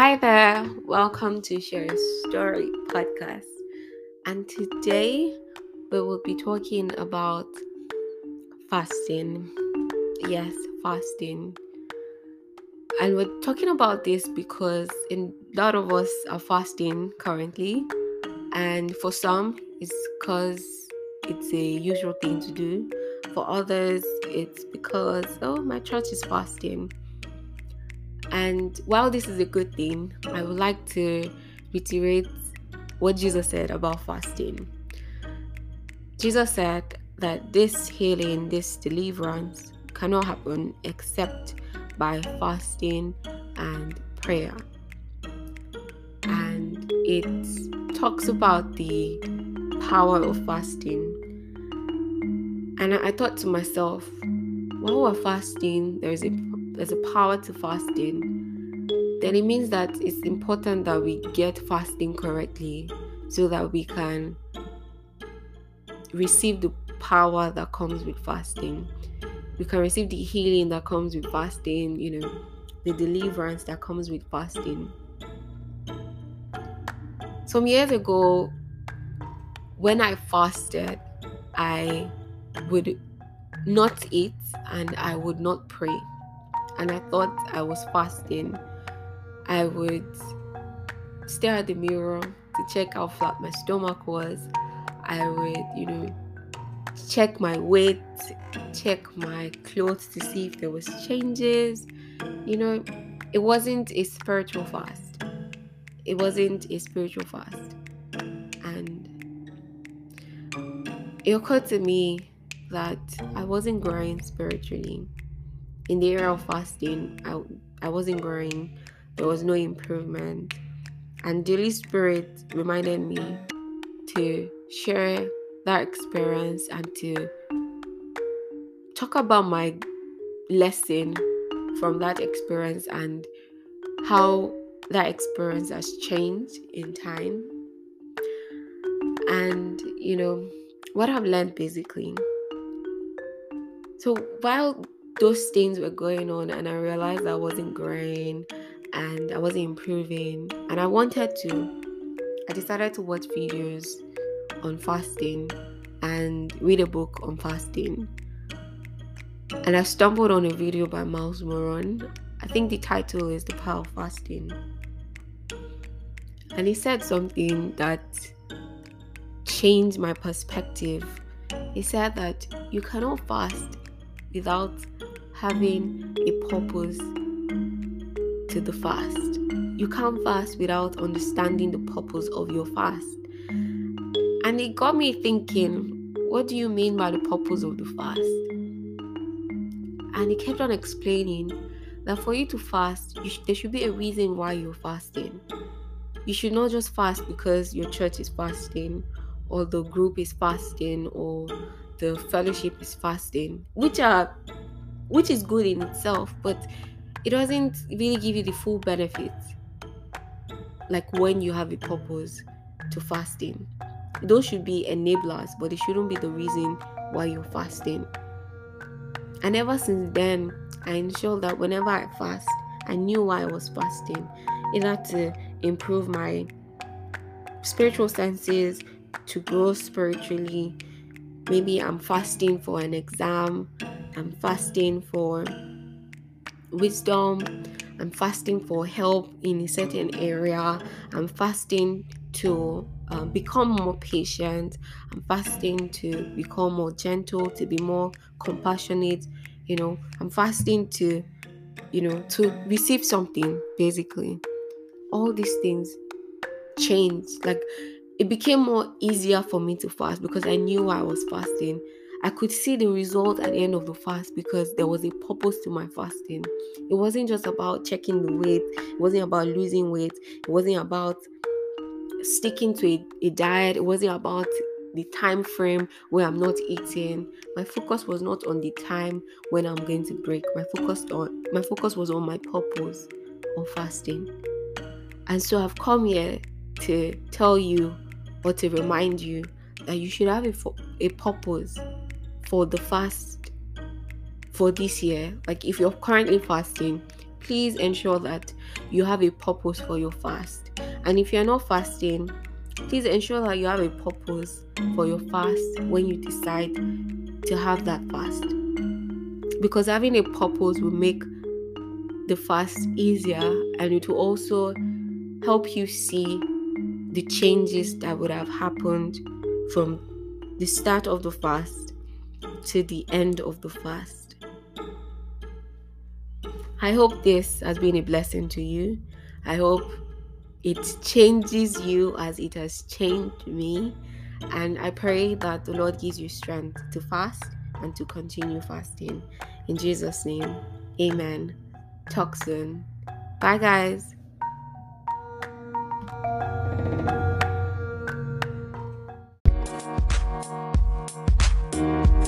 Hi there, welcome to Share a Story podcast. And today we will be talking about fasting. Yes, fasting. And we're talking about this because a lot of us are fasting currently, and for some, it's because it's a usual thing to do. For others, it's because, oh, my church is fasting and while this is a good thing, I would like to reiterate what Jesus said about fasting. Jesus said that this healing, this deliverance cannot happen except by fasting and prayer. And it talks about the power of fasting. And I thought to myself, while we're fasting, there's a there's a power to fasting, then it means that it's important that we get fasting correctly so that we can receive the power that comes with fasting. We can receive the healing that comes with fasting, you know, the deliverance that comes with fasting. Some years ago, when I fasted, I would not eat and I would not pray and I thought I was fasting, I would stare at the mirror to check how flat my stomach was. I would, you know, check my weight, check my clothes to see if there was changes. You know, it wasn't a spiritual fast. It wasn't a spiritual fast. And it occurred to me that I wasn't growing spiritually in the area of fasting, I, I wasn't growing, there was no improvement. And the Holy Spirit reminded me to share that experience and to talk about my lesson from that experience and how that experience has changed in time. And, you know, what I've learned basically. So while those things were going on and I realized I wasn't growing and I wasn't improving and I wanted to I decided to watch videos on fasting and read a book on fasting. And I stumbled on a video by Miles Munroe. I think the title is The Power of Fasting. And he said something that changed my perspective. He said that you cannot fast without having a purpose to the fast. You can't fast without understanding the purpose of your fast. And it got me thinking, what do you mean by the purpose of the fast? And he kept on explaining that for you to fast, you sh- there should be a reason why you're fasting. You should not just fast because your church is fasting, or the group is fasting, or the fellowship is fasting, which are which is good in itself, but it doesn't really give you the full benefits like when you have a purpose to fasting. Those should be enablers, but it shouldn't be the reason why you're fasting. And ever since then, I ensured that whenever I fast, I knew why I was fasting. Either to improve my spiritual senses, to grow spiritually. Maybe I'm fasting for an exam, I'm fasting for wisdom. I'm fasting for help in a certain area. I'm fasting to um, become more patient. I'm fasting to become more gentle, to be more compassionate. You know, I'm fasting to, you know, to receive something basically. All these things changed. Like it became more easier for me to fast because I knew I was fasting I could see the result at the end of the fast because there was a purpose to my fasting. It wasn't just about checking the weight, it wasn't about losing weight, it wasn't about sticking to a, a diet, it wasn't about the time frame where I'm not eating. My focus was not on the time when I'm going to break. My focus on my focus was on my purpose on fasting. And so I've come here to tell you or to remind you that you should have a, a purpose for the fast for this year, like if you're currently fasting, please ensure that you have a purpose for your fast. And if you're not fasting, please ensure that you have a purpose for your fast when you decide to have that fast. Because having a purpose will make the fast easier and it will also help you see the changes that would have happened from the start of the fast to the end of the fast. I hope this has been a blessing to you. I hope it changes you as it has changed me. And I pray that the Lord gives you strength to fast and to continue fasting. In Jesus' name, amen. Talk soon. Bye, guys.